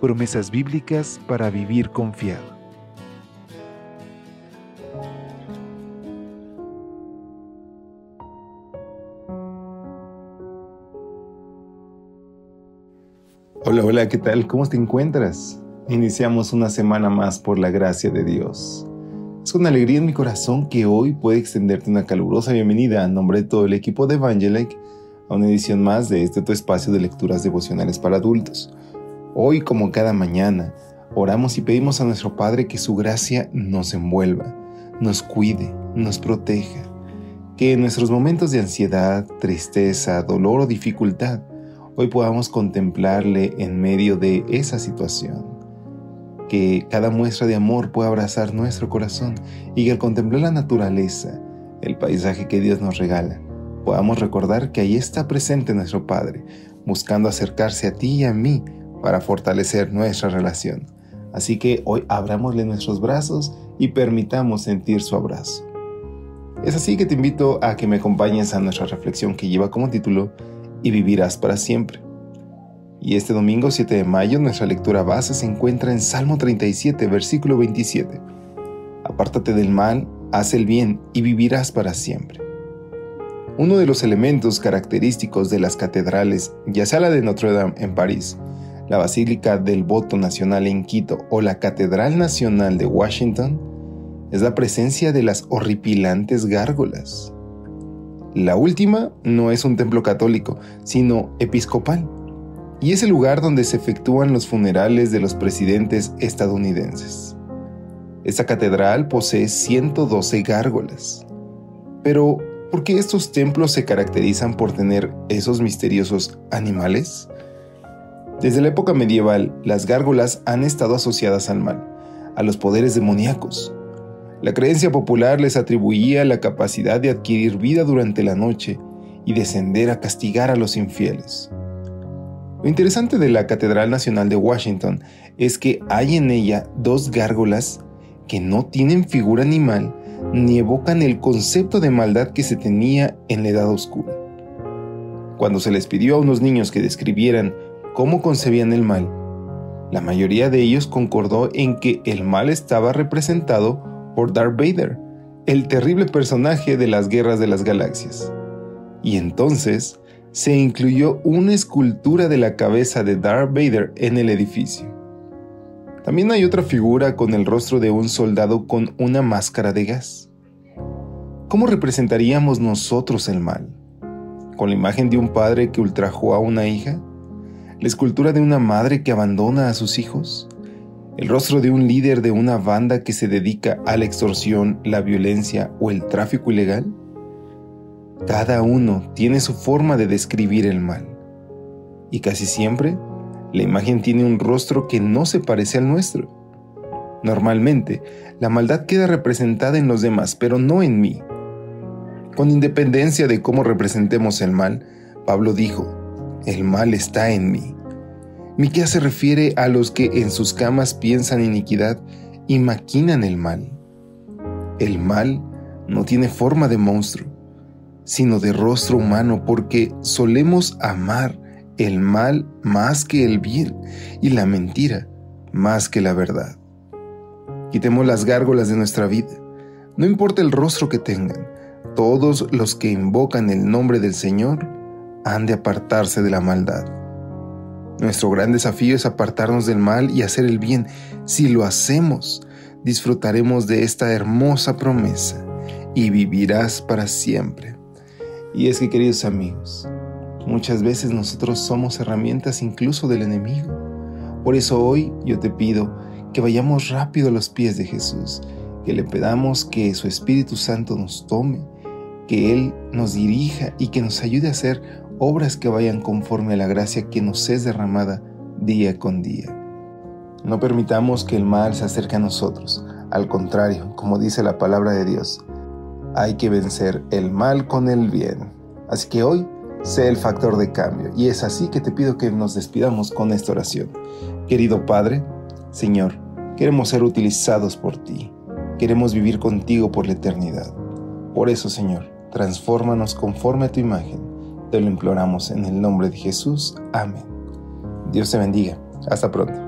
Promesas bíblicas para vivir confiado. Hola, hola, ¿qué tal? ¿Cómo te encuentras? Iniciamos una semana más por la gracia de Dios. Es con alegría en mi corazón que hoy puede extenderte una calurosa bienvenida a nombre de todo el equipo de Evangelic a una edición más de este tu espacio de lecturas devocionales para adultos. Hoy, como cada mañana, oramos y pedimos a nuestro Padre que su gracia nos envuelva, nos cuide, nos proteja, que en nuestros momentos de ansiedad, tristeza, dolor o dificultad, hoy podamos contemplarle en medio de esa situación. Que cada muestra de amor pueda abrazar nuestro corazón y que al contemplar la naturaleza, el paisaje que Dios nos regala, podamos recordar que ahí está presente nuestro Padre, buscando acercarse a ti y a mí para fortalecer nuestra relación. Así que hoy abrámosle nuestros brazos y permitamos sentir su abrazo. Es así que te invito a que me acompañes a nuestra reflexión que lleva como título Y vivirás para siempre. Y este domingo 7 de mayo nuestra lectura base se encuentra en Salmo 37, versículo 27. Apártate del mal, haz el bien y vivirás para siempre. Uno de los elementos característicos de las catedrales, ya sea la de Notre Dame en París, la Basílica del Voto Nacional en Quito o la Catedral Nacional de Washington, es la presencia de las horripilantes gárgolas. La última no es un templo católico, sino episcopal y es el lugar donde se efectúan los funerales de los presidentes estadounidenses. Esta catedral posee 112 gárgolas. Pero, ¿por qué estos templos se caracterizan por tener esos misteriosos animales? Desde la época medieval, las gárgolas han estado asociadas al mal, a los poderes demoníacos. La creencia popular les atribuía la capacidad de adquirir vida durante la noche y descender a castigar a los infieles. Lo interesante de la Catedral Nacional de Washington es que hay en ella dos gárgolas que no tienen figura animal ni evocan el concepto de maldad que se tenía en la Edad Oscura. Cuando se les pidió a unos niños que describieran cómo concebían el mal, la mayoría de ellos concordó en que el mal estaba representado por Darth Vader, el terrible personaje de las guerras de las galaxias. Y entonces se incluyó una escultura de la cabeza de Darth Vader en el edificio. También hay otra figura con el rostro de un soldado con una máscara de gas. ¿Cómo representaríamos nosotros el mal? ¿Con la imagen de un padre que ultrajó a una hija? ¿La escultura de una madre que abandona a sus hijos? ¿El rostro de un líder de una banda que se dedica a la extorsión, la violencia o el tráfico ilegal? Cada uno tiene su forma de describir el mal. Y casi siempre, la imagen tiene un rostro que no se parece al nuestro. Normalmente, la maldad queda representada en los demás, pero no en mí. Con independencia de cómo representemos el mal, Pablo dijo, el mal está en mí. Miquea se refiere a los que en sus camas piensan iniquidad y maquinan el mal. El mal no tiene forma de monstruo, sino de rostro humano, porque solemos amar el mal más que el bien y la mentira más que la verdad. Quitemos las gárgolas de nuestra vida. No importa el rostro que tengan, todos los que invocan el nombre del Señor han de apartarse de la maldad. Nuestro gran desafío es apartarnos del mal y hacer el bien. Si lo hacemos, disfrutaremos de esta hermosa promesa y vivirás para siempre. Y es que, queridos amigos, muchas veces nosotros somos herramientas incluso del enemigo. Por eso hoy yo te pido que vayamos rápido a los pies de Jesús, que le pedamos que su Espíritu Santo nos tome, que Él nos dirija y que nos ayude a hacer obras que vayan conforme a la gracia que nos es derramada día con día. No permitamos que el mal se acerque a nosotros. Al contrario, como dice la palabra de Dios, hay que vencer el mal con el bien. Así que hoy sé el factor de cambio. Y es así que te pido que nos despidamos con esta oración. Querido Padre, Señor, queremos ser utilizados por ti. Queremos vivir contigo por la eternidad. Por eso, Señor, transfórmanos conforme a tu imagen. Te lo imploramos en el nombre de Jesús. Amén. Dios te bendiga. Hasta pronto.